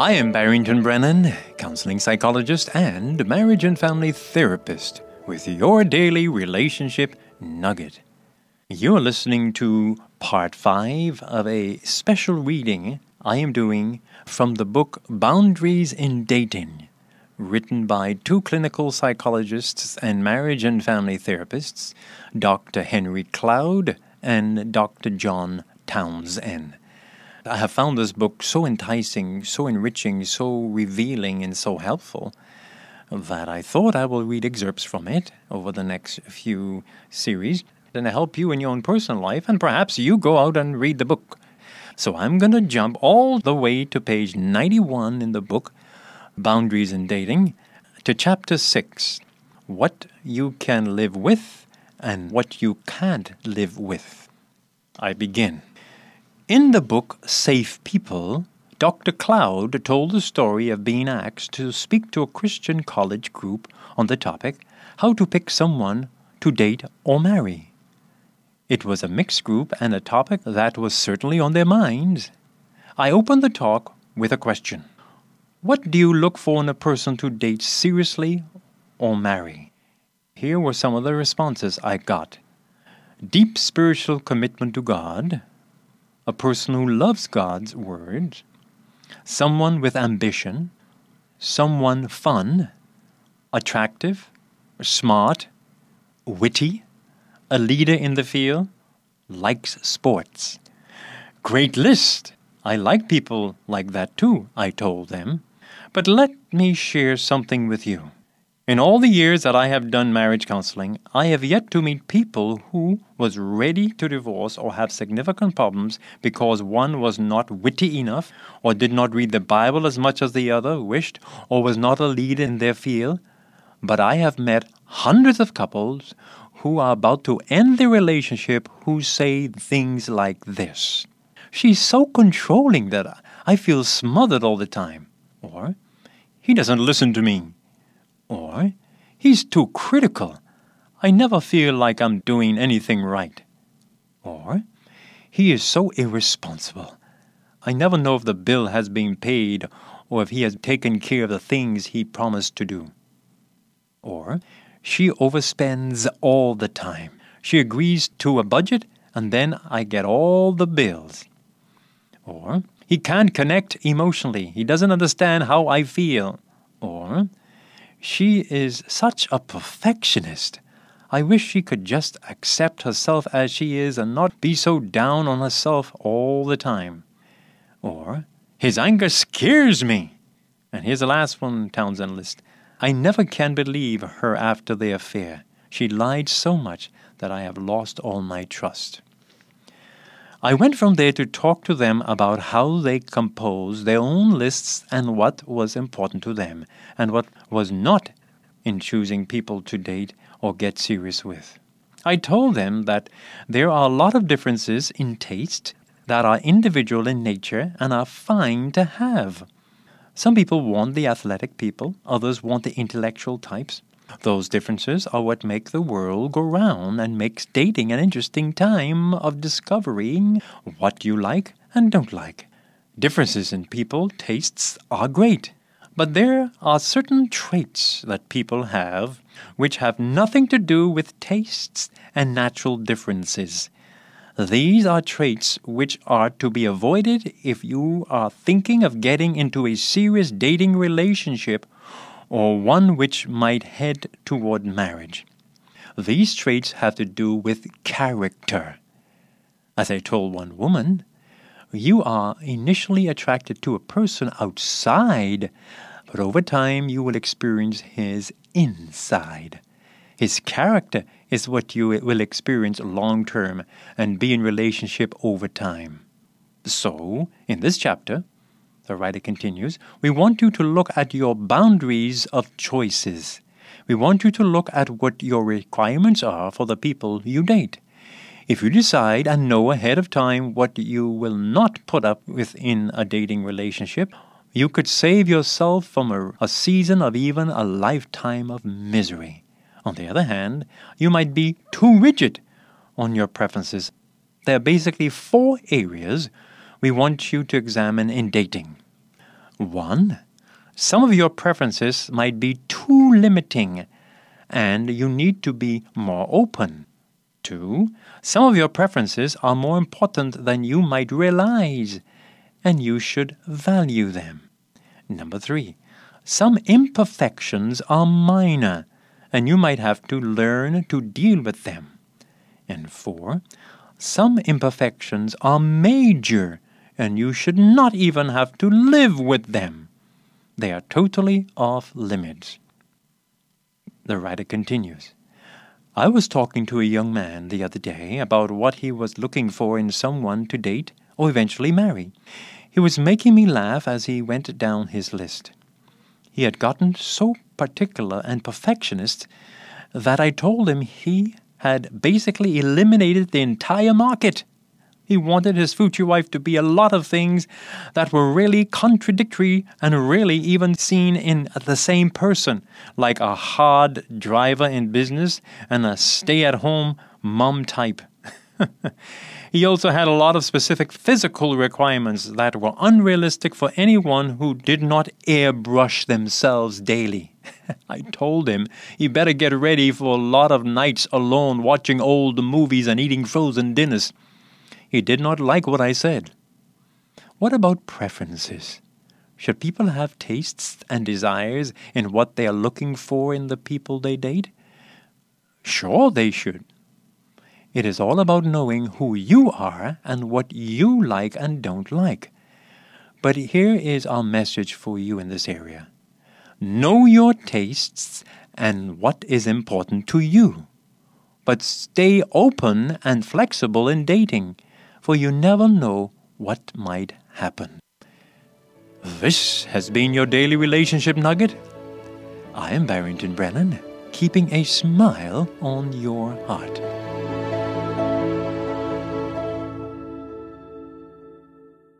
I am Barrington Brennen, counseling psychologist and marriage and family therapist, with your daily relationship nugget. You're listening to part five of a special reading I am doing from the book Boundaries in Dating, written by two clinical psychologists and marriage and family therapists, Dr. Henry Cloud and Dr. John Townsend. I have found this book so enticing, so enriching, so revealing, and so helpful that I thought I will read excerpts from it over the next few series and help you in your own personal life, and perhaps you go out and read the book. So I'm going to jump all the way to page 91 in the book, Boundaries in Dating, to chapter 6 What You Can Live With and What You Can't Live With. I begin. In the book Safe People, Dr. Cloud told the story of being asked to speak to a Christian college group on the topic how to pick someone to date or marry. It was a mixed group and a topic that was certainly on their minds. I opened the talk with a question What do you look for in a person to date seriously or marry? Here were some of the responses I got deep spiritual commitment to God a person who loves God's word, someone with ambition, someone fun, attractive, smart, witty, a leader in the field, likes sports. Great list! I like people like that too, I told them. But let me share something with you. In all the years that I have done marriage counseling, I have yet to meet people who was ready to divorce or have significant problems because one was not witty enough or did not read the Bible as much as the other wished or was not a leader in their field. But I have met hundreds of couples who are about to end their relationship who say things like this. She's so controlling that I feel smothered all the time. Or, he doesn't listen to me. Or, he's too critical. I never feel like I'm doing anything right. Or, he is so irresponsible. I never know if the bill has been paid or if he has taken care of the things he promised to do. Or, she overspends all the time. She agrees to a budget and then I get all the bills. Or, he can't connect emotionally. He doesn't understand how I feel. Or, she is such a perfectionist. I wish she could just accept herself as she is and not be so down on herself all the time. Or, his anger scares me. And here's the last one, Townsend list. I never can believe her after the affair. She lied so much that I have lost all my trust. I went from there to talk to them about how they composed their own lists and what was important to them and what was not in choosing people to date or get serious with. I told them that there are a lot of differences in taste that are individual in nature and are fine to have. Some people want the athletic people, others want the intellectual types. Those differences are what make the world go round and makes dating an interesting time of discovering what you like and don't like. Differences in people tastes are great, but there are certain traits that people have which have nothing to do with tastes and natural differences. These are traits which are to be avoided if you are thinking of getting into a serious dating relationship or one which might head toward marriage. These traits have to do with character. As I told one woman, you are initially attracted to a person outside, but over time you will experience his inside. His character is what you will experience long term and be in relationship over time. So, in this chapter, the writer continues, we want you to look at your boundaries of choices. We want you to look at what your requirements are for the people you date. If you decide and know ahead of time what you will not put up with in a dating relationship, you could save yourself from a, a, season of even a lifetime of misery. On the other hand, you might be too rigid on your preferences. There are basically four areas we want you to examine in dating. 1. Some of your preferences might be too limiting and you need to be more open. 2. Some of your preferences are more important than you might realize and you should value them. Number 3. Some imperfections are minor and you might have to learn to deal with them. And 4. Some imperfections are major and you should not even have to live with them. They are totally off limits. The writer continues I was talking to a young man the other day about what he was looking for in someone to date or eventually marry. He was making me laugh as he went down his list. He had gotten so particular and perfectionist that I told him he had basically eliminated the entire market. He wanted his future wife to be a lot of things that were really contradictory and really even seen in the same person, like a hard driver in business and a stay at home mom type. he also had a lot of specific physical requirements that were unrealistic for anyone who did not airbrush themselves daily. I told him he better get ready for a lot of nights alone watching old movies and eating frozen dinners. He did not like what I said. What about preferences? Should people have tastes and desires in what they are looking for in the people they date? Sure, they should. It is all about knowing who you are and what you like and don't like. But here is our message for you in this area know your tastes and what is important to you. But stay open and flexible in dating for you never know what might happen. This has been your daily relationship nugget. I am Barrington Brennen, keeping a smile on your heart.